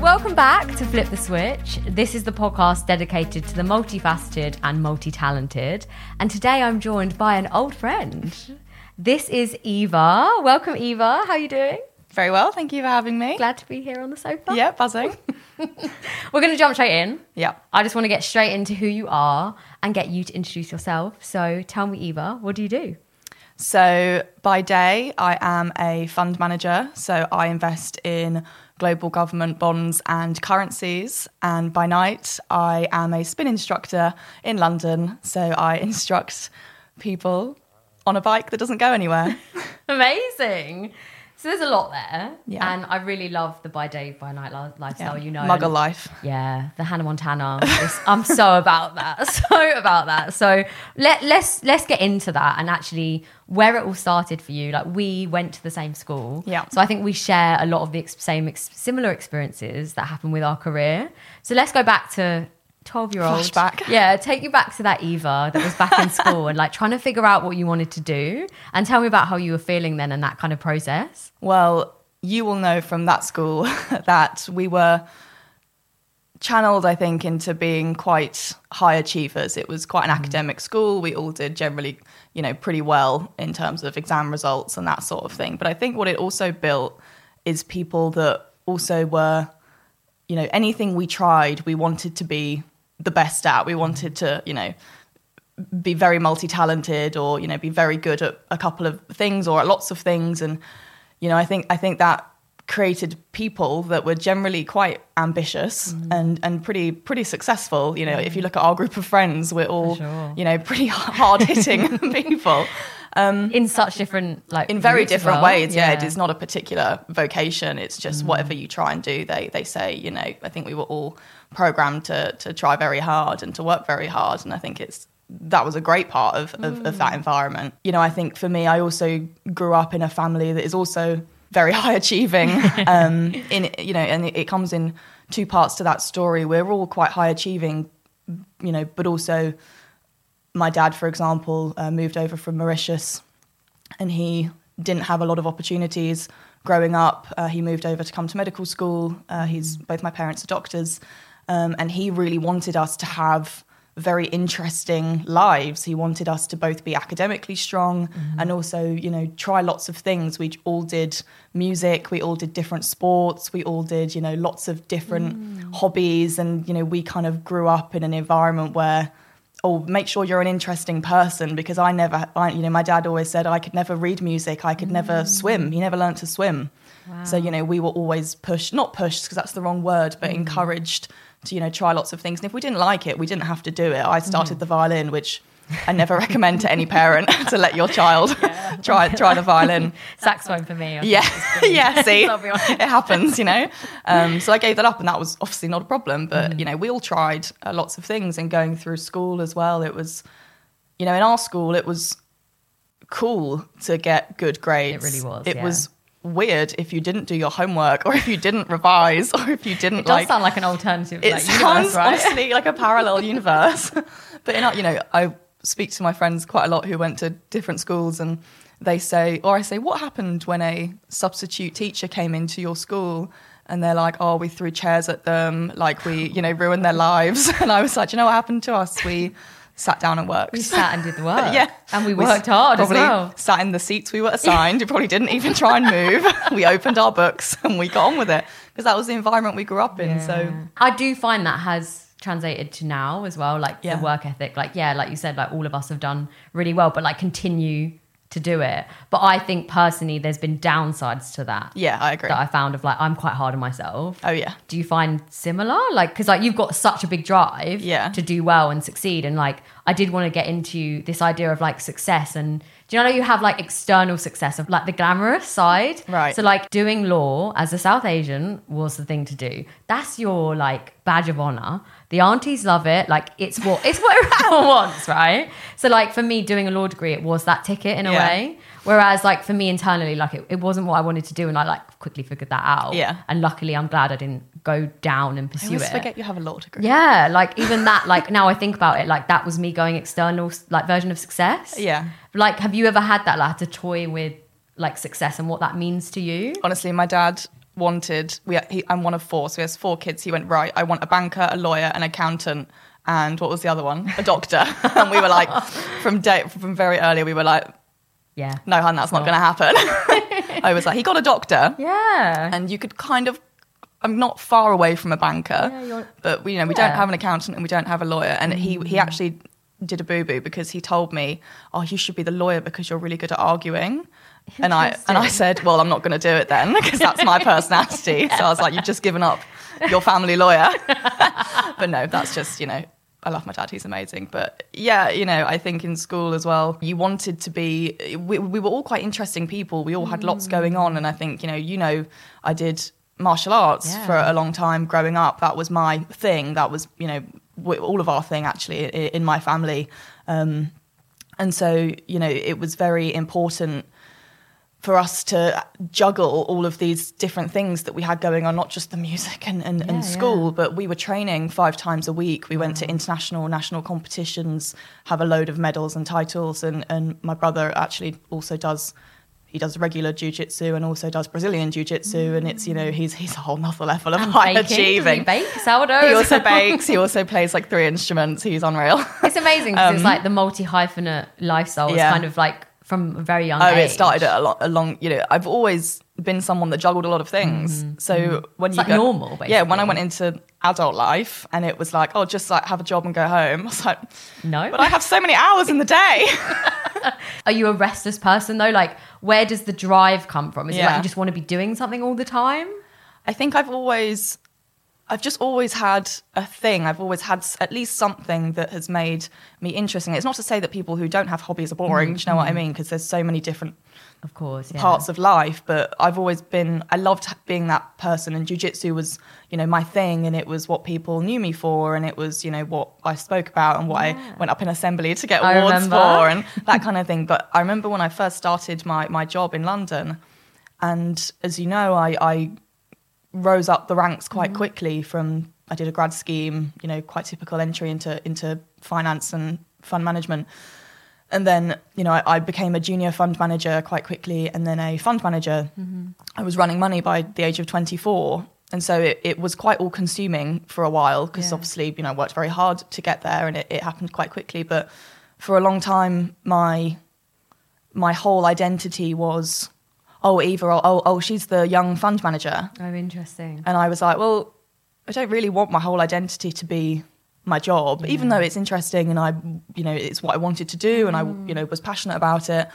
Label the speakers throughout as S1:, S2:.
S1: welcome back to Flip the Switch. This is the podcast dedicated to the multifaceted and multi talented. And today I'm joined by an old friend. This is Eva. Welcome, Eva. How are you doing?
S2: Very well, thank you for having me.
S1: Glad to be here on the sofa.
S2: Yeah, buzzing.
S1: We're going to jump straight in.
S2: yeah.
S1: I just want to get straight into who you are and get you to introduce yourself. So tell me, Eva, what do you do?
S2: So by day, I am a fund manager. So I invest in global government bonds and currencies. And by night, I am a spin instructor in London. So I instruct people on a bike that doesn't go anywhere.
S1: Amazing. So there's a lot there.
S2: Yeah.
S1: And I really love the by day, by night li- lifestyle, you know.
S2: Muggle life.
S1: Yeah, the Hannah Montana. I'm so about that. So about that. So let let's let's get into that and actually where it all started for you. Like we went to the same school.
S2: Yeah.
S1: So I think we share a lot of the ex- same ex- similar experiences that happen with our career. So let's go back to 12 year old.
S2: Flashback.
S1: Yeah, take you back to that Eva that was back in school and like trying to figure out what you wanted to do and tell me about how you were feeling then and that kind of process.
S2: Well, you will know from that school that we were channeled, I think, into being quite high achievers. It was quite an mm. academic school. We all did generally, you know, pretty well in terms of exam results and that sort of thing. But I think what it also built is people that also were, you know, anything we tried, we wanted to be the best at. We wanted to, you know, be very multi-talented or you know be very good at a couple of things or at lots of things. And you know i think i think that created people that were generally quite ambitious mm. and and pretty pretty successful. You know if you mm. look at our group of friends we're all
S1: sure.
S2: you know pretty hard hitting people Um,
S1: in such different like
S2: in very different
S1: well.
S2: ways yeah. it is not a particular vocation it's just mm. whatever you try and do they they say you know i think we were all programmed to to try very hard and to work very hard and i think it's that was a great part of, of, of that mm. environment you know i think for me i also grew up in a family that is also very high achieving um in you know and it, it comes in two parts to that story we're all quite high achieving you know but also my dad, for example, uh, moved over from Mauritius and he didn't have a lot of opportunities growing up. Uh, he moved over to come to medical school. Uh, he's both my parents are doctors, um, and he really wanted us to have very interesting lives. He wanted us to both be academically strong and also, you know, try lots of things. We all did music, we all did different sports, we all did, you know, lots of different hobbies, and you know, we kind of grew up in an environment where oh, make sure you're an interesting person because I never, I, you know, my dad always said I could never read music, I could never mm. swim. He never learned to swim. So, you know, we were always pushed, not pushed because that's the wrong word, but mm. encouraged to, you know, try lots of things. And if we didn't like it, we didn't have to do it. I started mm. the violin, which I never recommend to any parent to let your child try try the violin.
S1: saxophone for me. I
S2: Yeah, yeah. See,
S1: I'll be honest.
S2: it happens, you know. Um, so I gave that up, and that was obviously not a problem. But
S1: Mm.
S2: you know, we all tried uh, lots of things, and going through school as well. It was, you know, in our school, it was cool to get good grades.
S1: It really was,
S2: It
S1: yeah.
S2: was weird if you didn't do your homework, or if you didn't revise, or if you didn't
S1: It does
S2: like.
S1: sound like an alternative
S2: it
S1: like,
S2: sounds
S1: universe, right?
S2: honestly like a parallel universe. but in our, you know, I speak to my friends quite a lot who went to different schools, and they say, or I say, what happened when a substitute teacher came into your school? And they're like, oh, we threw chairs at them, like we, you know, ruined their lives. And I was like, you know what happened to us? We sat down and worked.
S1: We sat and did the work.
S2: yeah,
S1: And we worked hard as
S2: probably
S1: well.
S2: Sat in the seats we were assigned. we probably didn't even try and move. we opened our books and we got on with it because that was the environment we grew up in. So
S1: I do find that has translated to now as well, like
S2: Yeah.
S1: the work ethic. Like, yeah, like you said, like all of us have done really well, but like continue to do it. But I think personally, there's been downsides to that.
S2: yeah, I agree.
S1: That I found of like, I'm quite hard on myself.
S2: oh yeah.
S1: Do you find similar? Like, because like you've got such a big drive
S2: Yeah.
S1: to do well and succeed. And like, I did want to get into this idea of like success. And do you know you have like external success of like the glamorous side?
S2: Right.
S1: So like doing law as a South Asian was the thing to do. That's your like badge of honor. The aunties love it. Like it's what it's what everyone wants, right? So like for me, doing a law degree, it was that ticket in a
S2: Yeah.
S1: way. Whereas like for me internally, like it, it wasn't what I wanted to do, and I like quickly figured that out.
S2: Yeah.
S1: And luckily, I'm glad I didn't go down and
S2: I
S1: pursue
S2: always
S1: it.
S2: forget you have a law degree.
S1: Yeah, like even that, like now I think about it, like that was me going external, like version of success.
S2: Yeah.
S1: Like, have you ever had that, like, to toy with like success and what that means to you?
S2: Honestly, my dad wanted. We he, I'm one of four, so he has four kids. He went right. I want a banker, a lawyer, an accountant, and what was the other one? A doctor. and we were like, from day from very early, we were like,
S1: Yeah.
S2: no, hun, that's not going to happen. I was like, he got a doctor,
S1: Yeah.
S2: and you could kind of. I'm not far away from a banker,
S1: Yeah,
S2: but we, you know, we
S1: Yeah.
S2: don't have an accountant and we don't have a lawyer. And he he mm. actually did a boo boo because he told me, "Oh, you should be the lawyer because you're really good at arguing." And I and I said, "Well, I'm not going to do it then because that's my personality." So I was like, "You've just given up your family lawyer." but no, that's just you know. I love my dad; he's amazing. But yeah, you know, I think in school as well, you wanted to be. We, we were all quite interesting people. We all had lots going on, and I think you know, you know, I did martial arts
S1: Yeah.
S2: for a long time growing up. That was my thing. That was you know all of our thing actually in my family. Um, and so you know, it was very important for us to juggle all of these different things that we had going on, not just the music and, and,
S1: Yeah,
S2: and school,
S1: yeah.
S2: but we were training five times a week. We went to international, national competitions, have a load of medals and titles. And, and my brother actually also does, he does regular jujitsu and also does Brazilian jujitsu. And it's, you know, he's, he's a whole nother level of
S1: And
S2: high
S1: baking. He
S2: achieving.
S1: bake sourdough.
S2: He also bakes. He also plays like three instruments. He's unreal.
S1: It's amazing because it's like the multi hyphenate lifestyle
S2: Um, yeah.
S1: kind of like from a very young
S2: Oh,
S1: age.
S2: it started at a, lo- a long. You know, I've always been someone that juggled a lot of things. Mm-hmm. So mm-hmm. when
S1: It's
S2: you
S1: like
S2: go,
S1: normal,
S2: yeah. When I went into adult life, and it was like, oh, just like have a job and go home. I was like,
S1: No.
S2: but I have so many hours in the day.
S1: Are you a restless person though? Like, where does the drive come from? Is it like you just want to be doing something all the time?
S2: I think I've always, I've just always had a thing. I've always had at least something that has made me interesting. It's not to say that people who don't have hobbies are boring. Do you know what I mm-hmm. mean? Because there's so many different
S1: Of course, yeah.
S2: parts of life but i've always been i loved being that person and jiu-jitsu was you know my thing and it was what people knew me for and it was you know what i spoke about and what i went up in assembly to get awards for and that kind of thing but i remember when i first started my, my job in london and as you know i, I rose up the ranks quite mm-hmm. quickly from i did a grad scheme you know quite typical entry into into finance and fund management and then, you know, I, I became a junior fund manager quite quickly and then a fund manager. Mm-hmm. I was running money by the age of 24. And so it, it was quite all consuming for a while because
S1: Yeah.
S2: obviously, you know, I worked very hard to get there and it, it happened quite quickly. But for a long time, my my whole identity was, oh, Eva, oh, oh, oh she's the young fund manager.
S1: Oh, interesting.
S2: And I was like, well, I don't really want my whole identity to be my job, even though it's interesting and I, you know, it's what I wanted to do and I, mm. you know, was passionate about it.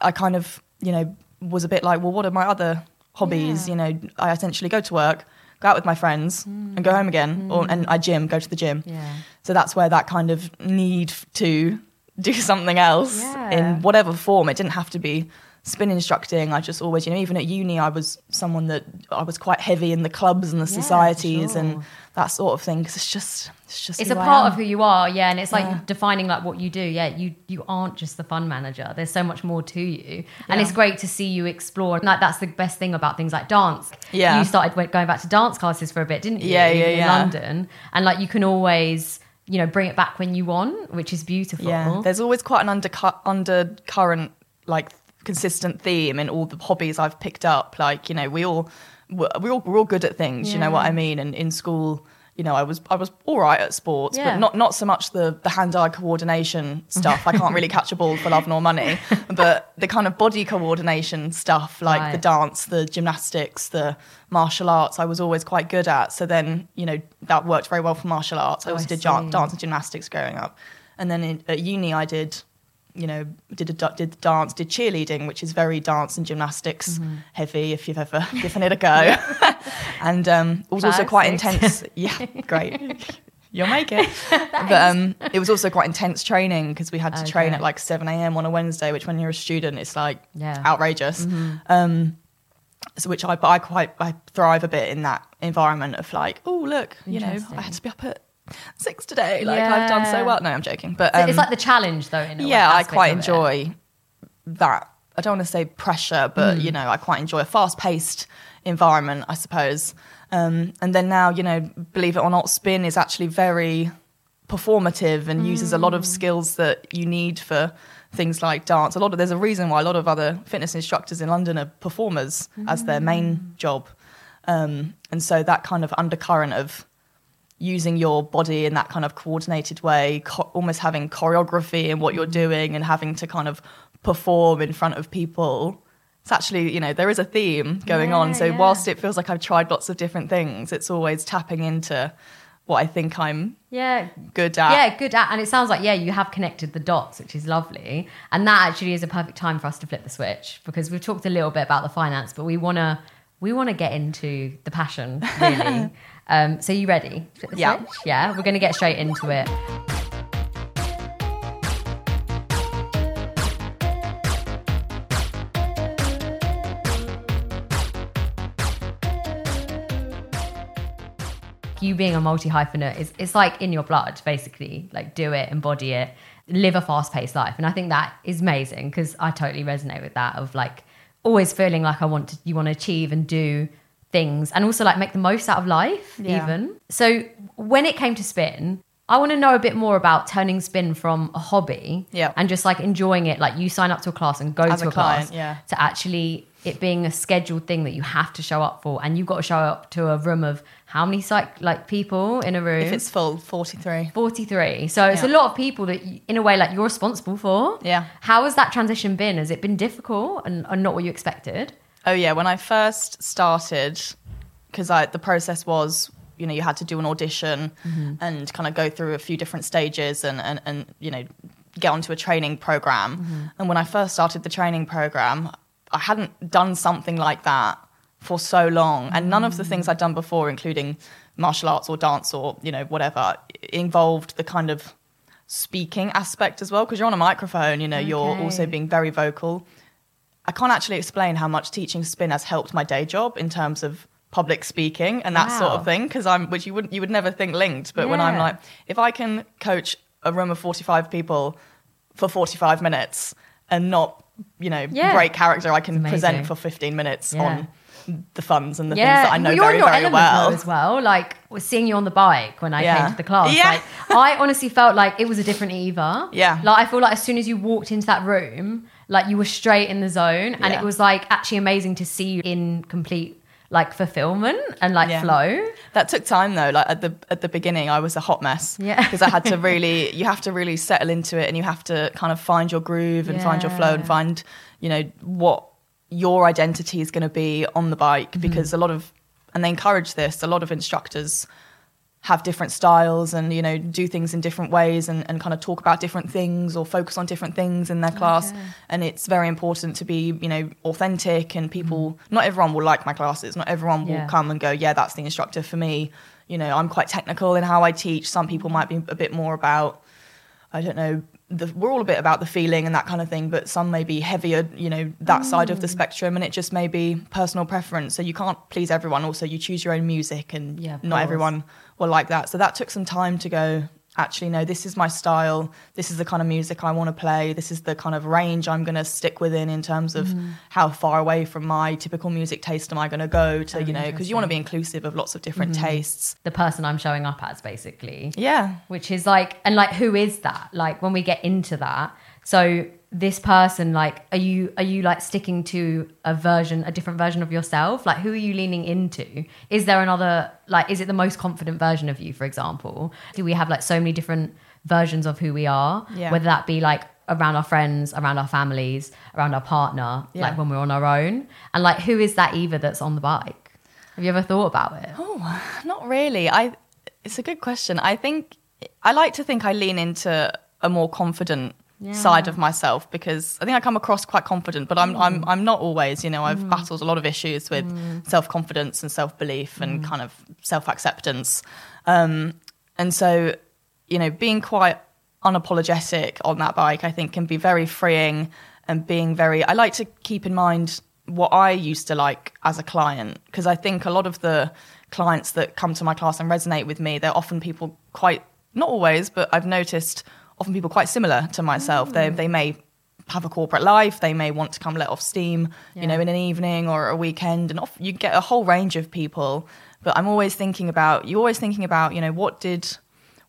S2: I kind of, you know, was a bit like, well, what are my other hobbies?
S1: Yeah.
S2: You know, I essentially go to work, go out with my friends, mm. and go home again, mm. or and I gym, go to the gym.
S1: Yeah.
S2: So that's where that kind of need to do something else
S1: Yeah.
S2: in whatever form. It didn't have to be spin instructing. I just always, you know, even at uni, I was someone that I was quite heavy in the clubs and the
S1: Yeah,
S2: societies and that sort of thing because it's just, it's just,
S1: It's a
S2: I
S1: part
S2: am.
S1: of who you are, yeah, and it's like
S2: Yeah.
S1: defining like what you do. Yeah, you you aren't just the fund manager. There's so much more to you, and
S2: Yeah.
S1: it's great to see you explore. And, like that's the best thing about things like dance.
S2: Yeah.
S1: you started going back to dance classes for a bit, didn't you?
S2: Yeah, yeah,
S1: in
S2: yeah.
S1: London, and like you can always you know bring it back when you want, which is beautiful.
S2: Yeah, there's always quite an undercut, undercurrent, like consistent theme in all the hobbies I've picked up. Like you know, we all we all we're all good at things. You know what I mean? And in school, you know, I was I was all right at sports,
S1: Yeah.
S2: but not not so much the the hand eye coordination stuff. I can't really catch a ball for love nor money, but the kind of body coordination stuff, like the dance, the gymnastics, the martial arts, I was always quite good at. So then, you know, that worked very well for martial arts. I
S1: Oh, I
S2: did
S1: see.
S2: dance and gymnastics growing up, and then in, at uni I did, you know, did a, did dance, did cheerleading, which is very dance and gymnastics
S1: Mm-hmm.
S2: heavy if you've ever given it a go, and um, it was also quite
S1: Perfect.
S2: intense. Yeah, great. You'll make it. but um, it was also quite intense training because we had to train at like 7 a.m. on a Wednesday, which when you're a student, it's like
S1: Yeah. Mm-hmm.
S2: outrageous. Um, so which I, but I quite, I thrive a bit in that environment of like, oh, look, you know, I had to be up at six today. Like I've done so well. No, I'm joking. But
S1: So
S2: um,
S1: it's like the challenge though. In a way,
S2: yeah, I quite
S1: it.
S2: enjoy that. I don't want to say pressure, but
S1: Mm.
S2: you know, I quite enjoy a fast-paced environment, I suppose. Um, and then now, you know, believe it or not, spin is actually very performative and uses a lot
S1: Mm.
S2: of skills that you need for things like dance. A lot of there's a reason why a lot of other fitness instructors in London are performers as their
S1: Mm.
S2: main job. Um, and so that kind of undercurrent of using your body in that kind of coordinated way, co- almost having choreography in what you're mm-hmm. doing and having to kind of perform in front of people. It's actually, you know, there is a theme going on. So
S1: yeah.
S2: whilst it feels like I've tried lots of different things, it's always tapping into what I think I'm
S1: Yeah.
S2: good at.
S1: Yeah, good at, and it sounds like yeah, you have connected the dots, which is lovely, and that actually is a perfect time for us to flip the switch because we've talked a little bit about the finance, but we wanna we wanna get into the passion really. um, so you ready?
S2: Yeah.
S1: switch? yeah. We're gonna get straight into it. you being a multi hyphenate is it's like in your blood, basically. Like do it, embody it, live a fast paced life. And I think that is amazing because I totally resonate with that of like always feeling like I want to you want to achieve and do things and also like make the most out of life
S2: Yeah.
S1: even. So when it came to spin, I want to know a bit more about turning spin from a hobby
S2: Yeah.
S1: and just like enjoying it. Like you sign up to a class and go
S2: As
S1: to
S2: a
S1: a, class
S2: client, yeah.
S1: to actually it being a scheduled thing that you have to show up for and you've got to show up to a room of how many psych like people in a room
S2: If it's full, 43.
S1: 43 so it's a lot of people that you, in a way like you're responsible for
S2: Yeah.
S1: how has that transition been has it been difficult and, and not what you expected
S2: Oh yeah, when I first started, because I the process was, you know, you had to do an audition mm-hmm. and kind of go through a few different stages and and, and you know get onto a training program. Mm-hmm. And when I first started the training program, I hadn't done something like that for so long, and none of the things mm. I'd done before, including martial arts or dance or you know whatever, involved the kind of speaking aspect as well because you're on a microphone you know you're also being very vocal I can't actually explain how much teaching spin has helped my day job in terms of public speaking and that sort of thing because I'm which you wouldn't you would never think linked but when I'm like if I can coach a room of 45 people for 45 minutes and not you know
S1: Yeah.
S2: break character I can present for 15 minutes
S1: Yeah.
S2: on the funds and the
S1: yeah
S2: things that I know very very well
S1: as well like was seeing you on the bike when I
S2: Yeah.
S1: came to the class
S2: Yeah.
S1: like I honestly felt like it was a different Eva
S2: Yeah.
S1: like I feel like as soon as you walked into that room like you were straight in the zone and
S2: Yeah.
S1: it was like actually amazing to see you in complete like fulfillment and like
S2: Yeah.
S1: flow
S2: That took time though. Like at the at the beginning, I was a hot mess.
S1: Yeah.
S2: Because I had to really, you have to really settle into it, and you have to kind of find your groove and find your flow and find, you know, what your identity is going to be on the bike.
S1: Mm-hmm.
S2: Because a lot of, and they encourage this. A lot of instructors have different styles and you know do things in different ways and, and kind of talk about different things or focus on different things in their class
S1: Okay.
S2: and it's very important to be you know authentic and people not everyone will like my classes not everyone will
S1: Mm-hmm. Yeah.
S2: come and go yeah that's the instructor for me you know i'm quite technical in how i teach some people might be a bit more about i don't know the, we're all a bit about the feeling and that kind of thing but some may be heavier you know that side
S1: Mm.
S2: of the spectrum and it just may be personal preference so you can't please everyone also you choose your own music and
S1: Yeah,
S2: not
S1: course.
S2: everyone will like that. So that took some time to go actually no this is my style. This is the kind of music i want to play. This is the kind of range i'm going to stick within in terms of
S1: Mm-hmm.
S2: how far away from my typical music taste am i going to go to
S1: Oh,
S2: you know because you want to be inclusive of lots of different
S1: Mm-hmm.
S2: tastes.
S1: The person I'm showing up as basically
S2: yeah.
S1: which is like and like who is that? Like when we get into that so this person like are you are you like sticking to a version a different version of yourself like who are you leaning into is there another like is it the most confident version of you for example do we have like so many different versions of who we are
S2: Yeah.
S1: whether that be like around our friends around our families around our partner
S2: Yeah.
S1: like when we're on our own and like who is that eva that's on the bike have you ever thought about it
S2: Oh, not really. I. It's a good question. I think I like to think I lean into a more confident
S1: Yeah.
S2: side of myself because I think I come across quite confident, but I'm I'm mm. I'm not always. You know, I've mm. battled a lot of issues with mm. self confidence and self belief and kind of self acceptance, um, and so you know, being quite unapologetic on that bike, I think, can be very freeing and being very. I like to keep in mind what I used to like as a client because I think a lot of the clients that come to my class and resonate with me, they're often people quite not always, but I've noticed often people quite similar to myself. They mm. they may have a corporate life, they may want to come let off steam,
S1: Yeah.
S2: you know, in an evening or a weekend, and off, you get a whole range of people. But I'm always thinking about you're always thinking about you know what did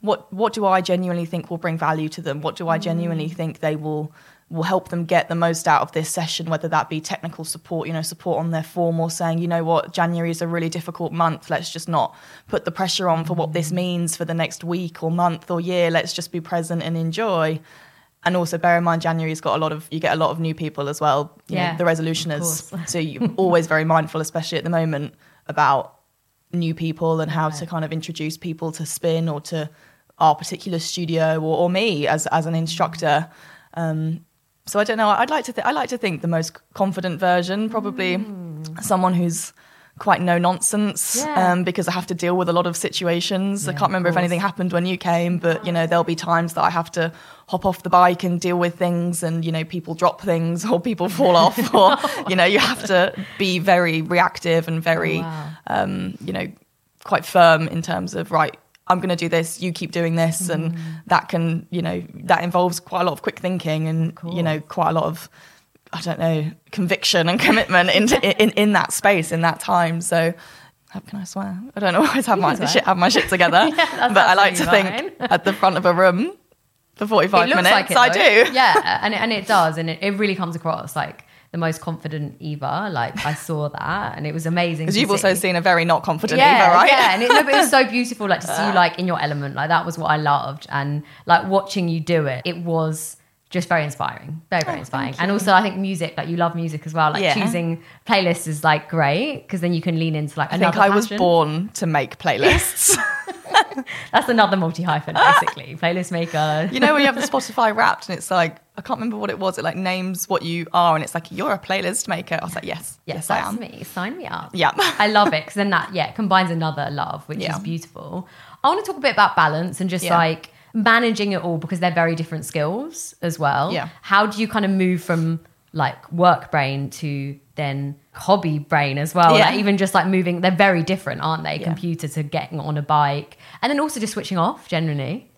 S2: what what do I genuinely think will bring value to them? What do I mm. genuinely think they will will help them get the most out of this session, whether that be technical support, you know, support on their form or saying, you know what, January is a really difficult month. Let's just not put the pressure on for what this means for the next week or month or year. Let's just be present and enjoy. And also bear in mind January's got a lot of you get a lot of new people as well. You
S1: Yeah,
S2: know, the resolutioners. so you're always very mindful, especially at the moment, about new people and how to kind of introduce people to spin or to our particular studio or, or me as as an instructor. Um, so I don't know. I'd like to th- I like to think the most confident version, probably someone who's quite no nonsense
S1: Yeah.
S2: um, because I have to deal with a lot of situations. I can't remember if anything happened when you came, but you know there'll be times that I have to hop off the bike and deal with things, and you know people drop things or people fall off, or you know you have to be very reactive and very
S1: Wow.
S2: um, you know, quite firm in terms of right. I'm going to do this. You keep doing this, and
S1: Mm.
S2: that can, you know, that involves quite a lot of quick thinking and you know, quite a lot of, I don't know, conviction and commitment into in, in that space in that time. So, how can I swear? I don't always have
S1: You
S2: my shit have my shit together,
S1: that's
S2: but I like to think at the front of a room for 45
S1: it looks
S2: minutes.
S1: like it,
S2: I
S1: though.
S2: do.
S1: Yeah, and it, and it does, and it, it really comes across like the most confident Eva. Like I saw that, and it was amazing.
S2: Because you've also seen a very not confident
S1: yeah,
S2: Eva, right?
S1: Yeah, and it, no, it was so beautiful, like to see you like in your element. Like that was what I loved, and like watching you do it, it was just very inspiring, very very oh, inspiring. And also, I think music, like you love music as well. Like
S2: Oh, Yeah.
S1: choosing playlists is like great because then you can lean into like
S2: I think I was born to make playlists.
S1: That's another multi hyphen, basically. Playlist maker.
S2: You know when you have the Spotify Wrapped and it's like I can't remember what it was. It like names what you are and it's like you're a playlist maker. I was like, yes,
S1: Yes,
S2: yes, I am.
S1: me. Sign me up.
S2: Yeah.
S1: I love it because then that yeah combines another love, which
S2: Yeah.
S1: is beautiful. I want to talk a bit about balance and just
S2: Yeah.
S1: like managing it all because they're very different skills as well.
S2: Yeah.
S1: How do you kind of move from like work brain to then hobby brain as well?
S2: Yeah.
S1: Like even just like moving, they're very different, aren't they?
S2: Yeah.
S1: Computer to getting on a bike, and then also just switching off generally.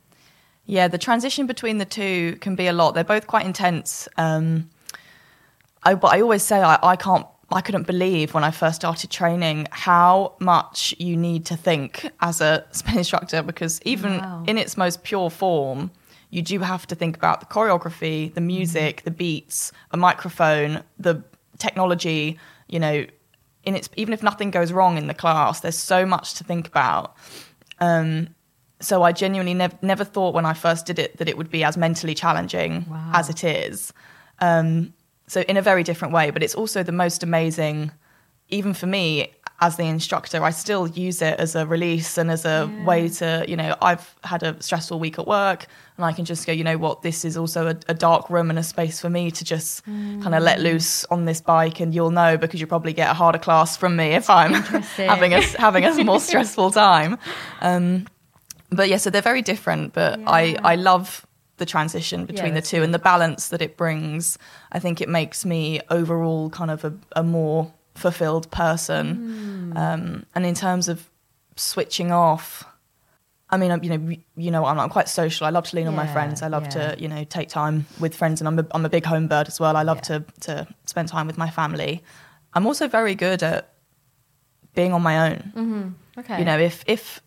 S2: Yeah, the transition between the two can be a lot. They're both quite intense. Um, I, but I always say I, I can't, I couldn't believe when I first started training how much you need to think as a spin instructor because even
S1: Wow.
S2: in its most pure form, you do have to think about the choreography, the music, the beats, a microphone, the technology. You know, in its even if nothing goes wrong in the class, there's so much to think about. Um, so I genuinely nev- never thought when I first did it that it would be as mentally challenging
S1: Wow.
S2: as it is. Um, so in a very different way, but it's also the most amazing, even for me as the instructor, I still use it as a release and as a
S1: Yeah.
S2: way to, you know, I've had a stressful week at work and I can just go, you know what, this is also a, a dark room and a space for me to just kind of let
S1: Mm.
S2: loose on this bike. And you'll know because you'll probably get a harder class from me if I'm having a, having a more stressful time. Um, but yeah, so they're very different, but I, I love the transition between the
S1: that's
S2: two and the balance that it brings. I think it makes me overall kind of a, a more fulfilled person.
S1: Hmm.
S2: Um, and in terms of switching off, I mean, I'm- you know, you know, I'm, I'm quite social. I love to lean on my friends. I love
S1: yeah.
S2: to, you know, take time with friends, and I'm a, I'm a big home bird as well. I love
S1: Yeah.
S2: to to spend time with my family. I'm also very good at being on my own
S1: Okay.
S2: you know if if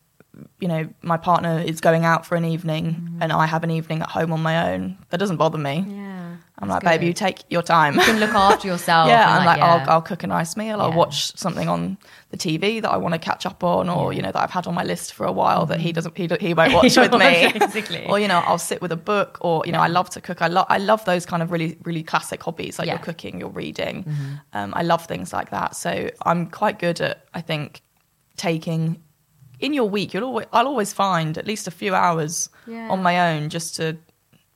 S2: you know my partner is going out for an evening mm-hmm. and i have an evening at home on my own that doesn't bother me
S1: yeah.
S2: i'm like baby you take your time
S1: You can look after yourself.
S2: yeah i'm like,
S1: yeah.
S2: I'll, I'll cook a nice meal i'll watch something on the tv that i want to catch up on or
S1: Yeah.
S2: you know that i've had on my list for a while that he mm-hmm. doesn't he, he won't watch with me
S1: Basically.
S2: or you know i'll sit with a book or you know i love to cook i love i love those kind of really really classic hobbies like
S1: Yeah.
S2: you're cooking you're reading mm-hmm. um, i love things like that so i'm quite good at i think taking in your week you'll always i'll always find at least a few hours
S1: Yeah.
S2: on my own just to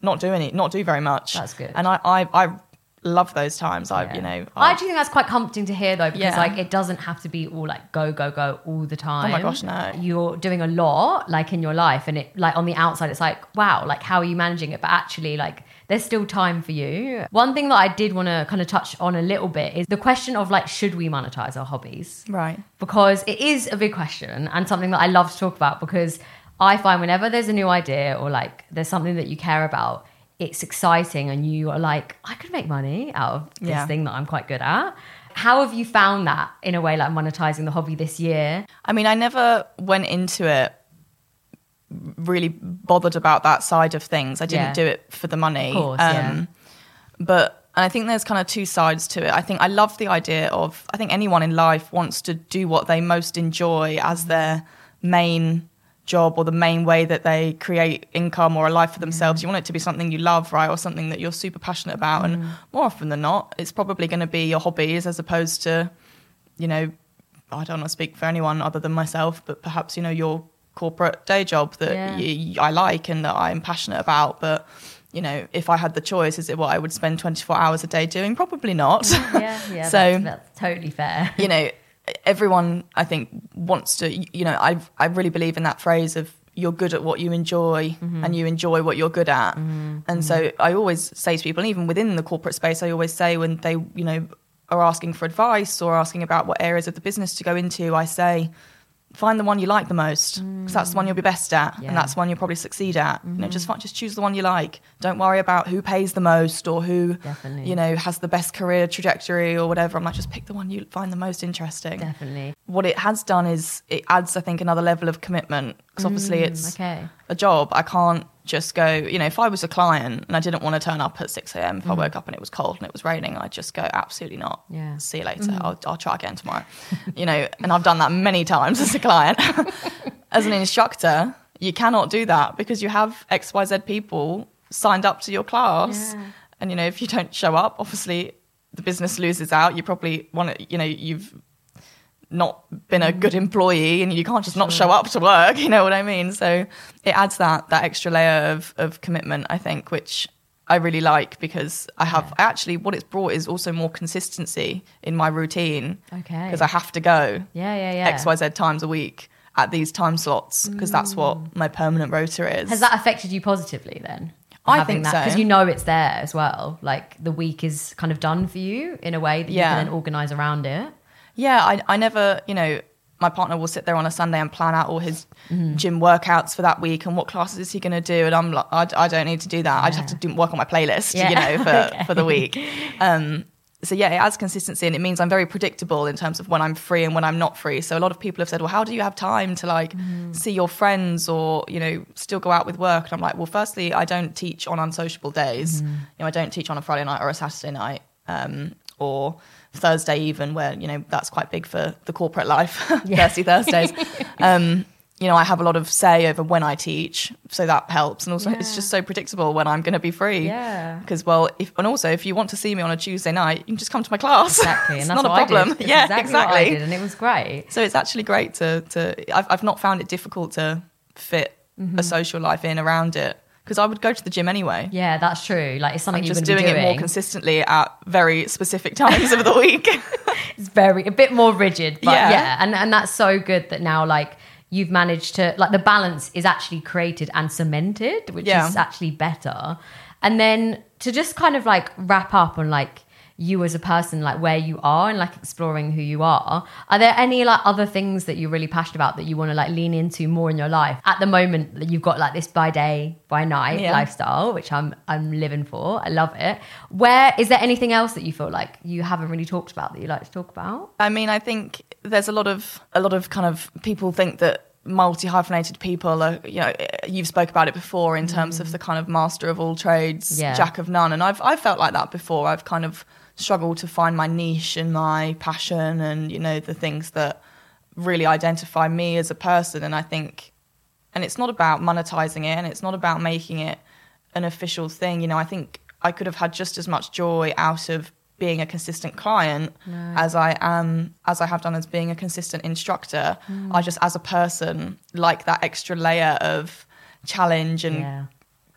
S2: not do any not do very much
S1: That's good.
S2: and i i, I love those times i
S1: Yeah.
S2: you know
S1: I actually think that's quite comforting to hear though, because
S2: Yeah.
S1: like it doesn't have to be all like go go go all the time.
S2: Oh my gosh, no.
S1: You're doing a lot like in your life, and it like on the outside, it's like wow, like how are you managing it? But actually, like there's still time for you. One thing that I did want to kind of touch on a little bit is the question of like should we monetize our hobbies?
S2: right
S1: because it is a big question and something that I love to talk about because I find whenever there's a new idea or like there's something that you care about, it's exciting and you are like, I could make money out of this
S2: Yeah.
S1: thing that I'm quite good at. How have you found that in a way, like monetizing the hobby this year?
S2: I mean, I never went into it really bothered about that side of things. I didn't
S1: Yeah.
S2: do it for the money.
S1: Of course, yeah.
S2: Um, but and I think there's kind of two sides to it. I think I love the idea of I think anyone in life wants to do what they most enjoy as their main job or the main way that they create income or a life for themselves. You want it to be something you love, right? Or something that you're super passionate about. And mm. more often than not, it's probably going to be your hobbies as opposed to, you know, I don't want to speak for anyone other than myself, but perhaps, you know, your corporate day job that
S1: Yeah.
S2: y I like and that I'm passionate about. But, you know, if I had the choice, is it what I would spend 24 hours a day doing? Probably not.
S1: Yeah, yeah.
S2: So-
S1: that's, that's totally fair.
S2: you know, everyone I think wants to. You know, I I really believe in that phrase of you're good at what you enjoy mm-hmm. and you enjoy what you're good at. Mm-hmm. And so mm-hmm. I always say to people, and even within the corporate space, I always say when they you know are asking for advice or asking about what areas of the business to go into, I say. Find the one you like the most, because that's the one you'll be best at,
S1: Yeah.
S2: and that's the one you'll probably succeed at. You know, just just choose the one you like. Don't worry about who pays the most or who,
S1: Definitely.
S2: you know, has the best career trajectory or whatever. I'm like, just pick the one you find the most interesting
S1: Definitely.
S2: what it has done is it adds, I think, another level of commitment because obviously it's
S1: Mm, Okay.
S2: a job. I can't just go, you know, if I was a client and I didn't want to turn up at 6 a.m., if I woke up and it was cold and it was raining, I'd just go, absolutely not.
S1: Mm. Yeah.
S2: See you later. I'll, I'll try again tomorrow. you know, and I've done that many times as a client. as an instructor, you cannot do that because you have XYZ people signed up to your class.
S1: Yeah.
S2: And, you know, if you don't show up, obviously the business loses out. You probably want to, you know, you've not been a mm. good employee and you can't just not show up to work you know what i mean so it adds that that extra layer of of commitment i think which i really like because i have actually what it's brought is also more consistency in my routine
S1: Okay.
S2: because i have to go
S1: Yeah, yeah, yeah.
S2: xyz times a week at these time slots because that's what mm. my permanent rota is
S1: Has that affected you positively then?
S2: I think that
S1: Because you know it's there as well. Like the week is kind of done for you in a way that
S2: Yeah.
S1: you can then organise around it.
S2: Yeah, I, I never, you know, my partner will sit there on a Sunday and plan out all his
S1: Mm-hmm.
S2: gym workouts for that week and what classes is he going to do. And I'm like, I, I don't need to do that. I just have to do, work on my playlist,
S1: Yeah.
S2: you know, for,
S1: Okay.
S2: for the week. Um, so yeah, it adds consistency and it means I'm very predictable in terms of when I'm free and when I'm not free. So a lot of people have said, well, how do you have time to like
S1: Mm-hmm.
S2: see your friends or, you know, still go out with work? And I'm like, well, firstly, I don't teach on unsociable days.
S1: Mm-hmm.
S2: You know, I don't teach on a Friday night or a Saturday night. Um, or Thursday even where, you know, that's quite big for the corporate life.
S1: Yeah.
S2: Thirsty Thursdays. um, you know, I have a lot of say over when I teach, so that helps. And also, it's just so predictable when I'm going to be free.
S1: Yeah.
S2: Because, well, if and also if you want to see me on a Tuesday night, you can just come to my class.
S1: Exactly.
S2: it's
S1: And that's
S2: not a problem. Yeah,
S1: exactly,
S2: exactly.
S1: did. And it was great.
S2: So it's actually great to to. I've I've not found it difficult to fit
S1: Mm-hmm.
S2: a social life in around it because I would go to the gym anyway.
S1: Yeah, that's true. Like it's something
S2: I'm
S1: you're
S2: just
S1: going to
S2: doing, it more consistently at very specific times of the week.
S1: it's very a bit more rigid but yeah.
S2: Yeah.
S1: and and that's so good that now like you've managed to like the balance is actually created and cemented which
S2: Yeah.
S1: is actually better and then to just kind of like wrap up on like you as a person like where you are and like exploring who you are. Are there any like other things that you're really passionate about that you want to like lean into more in your life? At the moment that you've got like this by day by night
S2: Yeah.
S1: lifestyle which i'm i'm living for. I love it. Where is there anything else that you feel like you haven't really talked about that you like to talk about?
S2: I mean, I think there's a lot of a lot of kind of people think that multi hyphenated people are you know you've spoke about it before in terms of mm. the kind of master of all trades
S1: Yeah.
S2: jack of none. And I've I've felt like that before. I've kind of struggled to find my niche and my passion and you know the things that really identify me as a person. And I think and it's not about monetizing it and it's not about making it an official thing. You know I think I could have had just as much joy out of being a consistent client as I am as I have done as being a consistent instructor. Hmm. I just as a person like that extra layer of challenge and
S1: yeah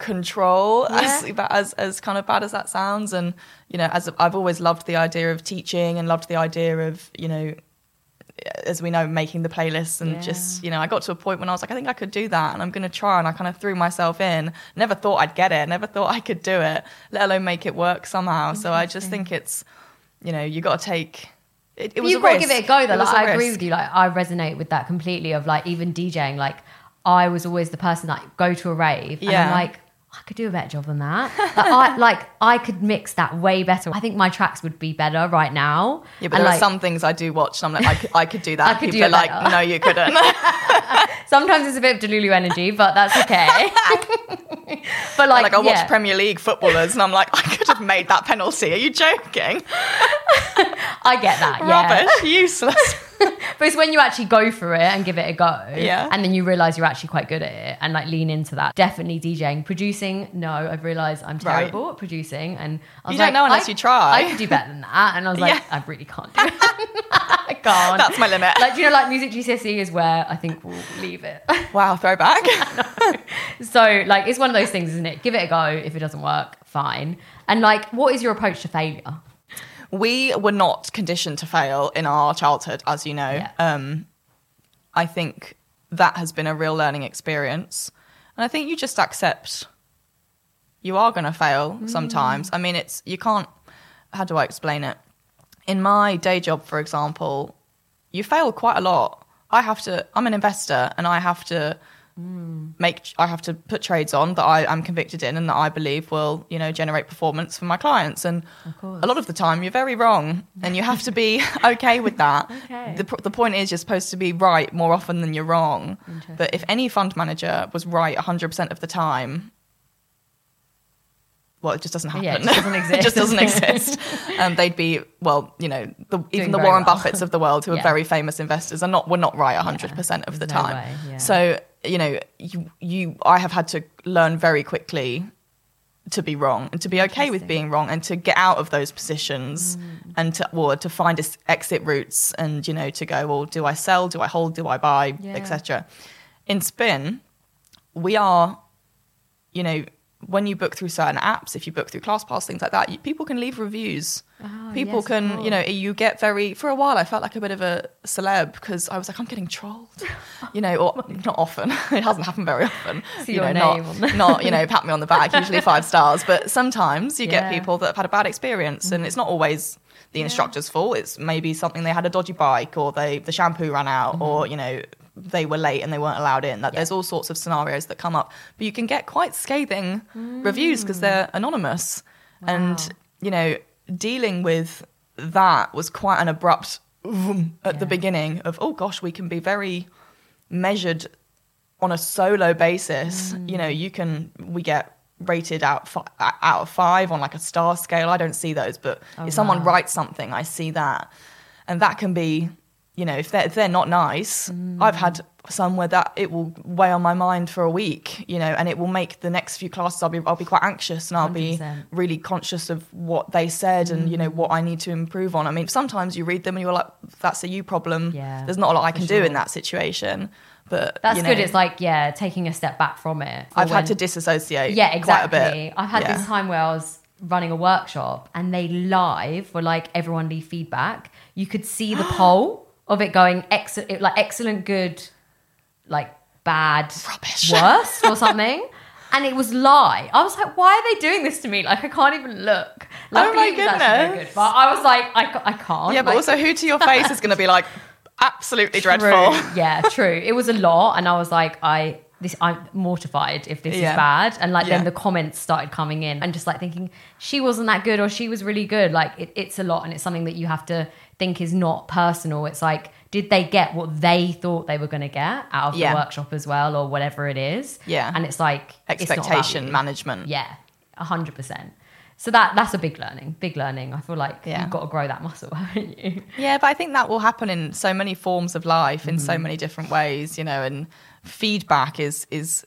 S2: control as,
S1: Yeah.
S2: as as kind of bad as that sounds and you know as I've always loved the idea of teaching and loved the idea of you know as we know making the playlists and
S1: Yeah.
S2: just you know I got to a point when I was like I think I could do that and I'm going to try and I kind of threw myself in never thought I'd get it never thought I could do it let alone make it work somehow so I just think it's you know you got to take it, it was
S1: You've got to give it a go though.
S2: It
S1: Like, I agree with you. Like I resonate with that completely. Of like even DJing. Like I was always the person that go to a rave and I'm
S2: Yeah.
S1: like. I could do a better job than that. Like I, like I could mix that way better. I think my tracks would be better right now.
S2: yeah but
S1: And,
S2: there
S1: like,
S2: are some things I do watch and I'm like I could, I could do that
S1: I could
S2: people
S1: do
S2: are like
S1: better.
S2: no you couldn't
S1: Sometimes it's a bit of Delulu energy, but that's okay. but like,
S2: Like I watch
S1: yeah.
S2: Premier League footballers, and I'm like, I could have made that penalty. Are you joking?
S1: I get that. Yeah.
S2: Rubbish, useless.
S1: But it's when you actually go for it and give it a go.
S2: Yeah.
S1: And then you realize you're actually quite good at it and like lean into that. Definitely DJing. Producing, no, I've realized I'm
S2: Right.
S1: terrible at producing. And I was
S2: You don't
S1: like,
S2: know unless
S1: I-
S2: you try.
S1: I could do better than that. And I was like,
S2: Yeah.
S1: I really can't do it.
S2: That's my limit.
S1: like, you know, like music GCSE is where I think we'll leave it.
S2: Wow, throwback.
S1: so, like, it's one of those things, isn't it? Give it a go. If it doesn't work, fine. And, like, what is your approach to failure?
S2: we were not conditioned to fail in our childhood, as you know.
S1: Yeah.
S2: Um, I think that has been a real learning experience. And I think you just accept you are going to fail sometimes. I mean, it's, you can't, how do I explain it? In my day job, for example, you fail quite a lot. I have to, I'm an investor and I have to make, I have to put trades on that I am convicted in and that I believe will, you know, generate performance for my clients. And a lot of the time you're very wrong and you have to be okay with that.
S1: Okay.
S2: The, the point is you're supposed to be right more often than you're wrong. But if any fund manager was right 100% of the time, well, it just doesn't happen.
S1: Yeah, it just doesn't exist.
S2: it just doesn't exist. Um, they'd be well, you know, the, even the Warren
S1: well.
S2: Buffetts of the world, who are very famous investors, are not were not right 100 percent of the
S1: no
S2: time.
S1: yeah.
S2: So you know, you you I have had to learn very quickly to be wrong and to be okay with being wrong and to get out of those positions
S1: Mm.
S2: and to or to find exit routes and you know to go well do I sell do I hold do I buy
S1: Yeah.
S2: etc in spin we are you know when you book through certain apps if you book through ClassPass things like that you, people can leave reviews.
S1: Oh,
S2: people
S1: yes,
S2: can you know you get very for a while I felt like a bit of a celeb because I was like I'm getting trolled you know or not often. It hasn't happened very often.
S1: See
S2: you
S1: your
S2: know not,
S1: the-
S2: not you know pat me on the back usually five stars but sometimes you
S1: Yeah. Mm-hmm.
S2: get people that have had a bad experience and it's not always the instructor's fault. It's maybe something they had a dodgy bike or they the shampoo ran out or you know they were late and they weren't allowed in that.
S1: Yeah.
S2: there's all sorts of scenarios that come up but you can get quite scathing reviews because they're anonymous and
S1: Mm.
S2: You know dealing with that was quite an abrupt vroom at the beginning of oh gosh we can be very measured on a solo basis
S1: Mm.
S2: you know you can we get rated out fi- out of five on like a star scale i don't see those but
S1: Oh,
S2: if someone
S1: wow.
S2: writes something i see that and that can be you know if they're, if they're not nice
S1: Mm.
S2: i've had some where that it will weigh on my mind for a week you know and it will make the next few classes i'll be i'll be quite anxious and i'll be
S1: 100%.
S2: really conscious of what they said and you know
S1: Mm.
S2: what i need to improve on i mean sometimes you read them and you're like that's a you problem
S1: Yeah,
S2: there's not a lot i can do in that situation but
S1: That's
S2: you
S1: good. It's like, yeah, taking a step back from it.
S2: I've had to disassociate.
S1: Yeah, exactly.
S2: Quite a bit.
S1: I've had
S2: Yeah.
S1: this time where I was running a workshop and they live were like everyone leave feedback. You could see the poll of it going excellent, like excellent, good, like bad,
S2: Rubbish.
S1: worst or something. And it was lie. I was like, why are they doing this to me? Like, I can't even look.
S2: Oh my
S1: Luckily, actually very
S2: goodness.
S1: good. But I was like, I, I can't.
S2: Yeah, but
S1: Like,
S2: also who to your face is going to be like absolutely dreadful.
S1: True. Yeah, true. It was a lot, and I was like, I this I'm mortified if this
S2: Yeah.
S1: is bad. And like
S2: Yeah.
S1: then the comments started coming in, and just like thinking she wasn't that good or she was really good. Like it, it's a lot, and it's something that you have to think is not personal. It's like. Did they get what they thought they were going to get out of
S2: Yeah.
S1: the workshop as well, or whatever it is?
S2: Yeah.
S1: and it's like it's
S2: Expectation
S1: you.
S2: management.
S1: Yeah, a hundred percent. So that that's a big learning. Big learning. I feel like
S2: Yeah.
S1: you've got to grow that muscle, haven't you?
S2: Yeah, but I think that will happen in so many forms of life in
S1: Mm-hmm.
S2: so many different ways, you know, and feedback is is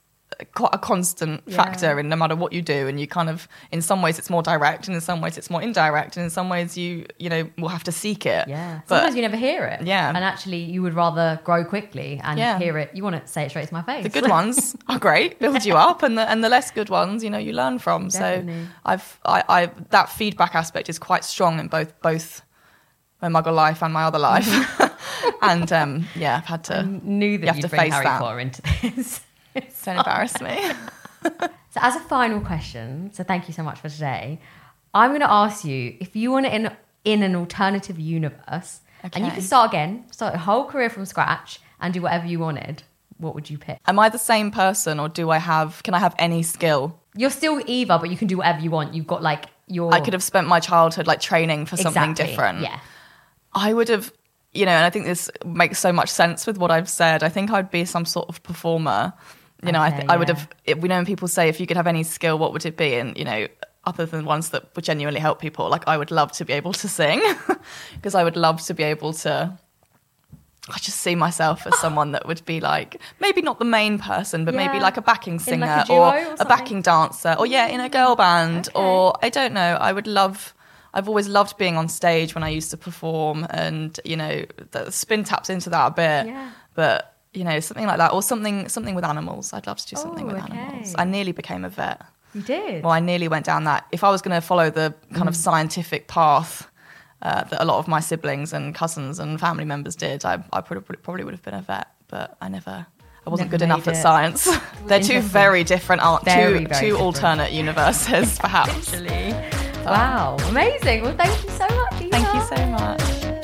S2: quite a constant
S1: Yeah.
S2: factor in no matter what you do and you kind of in some ways it's more direct and in some ways it's more indirect and in some ways you you know will have to seek it.
S1: Yeah.
S2: But
S1: Sometimes you never hear it.
S2: Yeah.
S1: And actually, you would rather grow quickly and
S2: Yeah.
S1: hear it. You want to say it straight to my face.
S2: the good ones are great, build you up, and the and the less good ones, you know, you learn from.
S1: Definitely.
S2: So I've I, I that feedback aspect is quite strong in both both my muggle life and my other life, and um, yeah, I've had to.
S1: I knew that
S2: have
S1: you'd
S2: to
S1: bring
S2: face
S1: Harry
S2: that.
S1: Potter into this.
S2: Don't embarrass me.
S1: so, as a final question, so thank you so much for today. I'm going to ask you if you want to in in an alternative universe, and you
S2: Okay.
S1: can start again, start a whole career from scratch, and do whatever you wanted. What would you pick?
S2: Am I the same person, or do I have? Can I have any skill?
S1: You're still Eva, but you can do whatever you want. You've got like your.
S2: I could have spent my childhood like training for something
S1: Exactly.
S2: different.
S1: Yeah.
S2: I would have, you know, and I think this makes so much sense with what I've said. I think I'd be some sort of performer. You know, I,
S1: Okay,
S2: th- I would have. It, we know when people say if you could have any skill, what would it be? And you know, other than ones that would genuinely help people, like I would love to be able to sing because I would love to be able to. I just see myself as someone that would be like maybe not the main person, but maybe like a backing singer
S1: like a
S2: or,
S1: or
S2: a backing dancer, or yeah, in a girl band,
S1: Okay.
S2: or I don't know. I would love. I've always loved being on stage when I used to perform, and you know, the spin taps into that a bit.
S1: Yeah.
S2: But you know, something like that, or something something with animals. I'd love to do something
S1: Oh,
S2: with
S1: okay.
S2: animals. I nearly became a vet.
S1: You did.
S2: Well, I nearly went down that. If I was going to follow the kind of
S1: Mm.
S2: scientific path uh, that a lot of my siblings and cousins and family members did, I, I probably, probably would have been a vet. But I never. I wasn't
S1: Never
S2: good enough
S1: made
S2: at science. They're two very different, art,
S1: Very,
S2: two,
S1: very
S2: two
S1: different.
S2: alternate universes, perhaps.
S1: Actually. Wow. Amazing. Well, thank you so much.
S2: Thank you so much.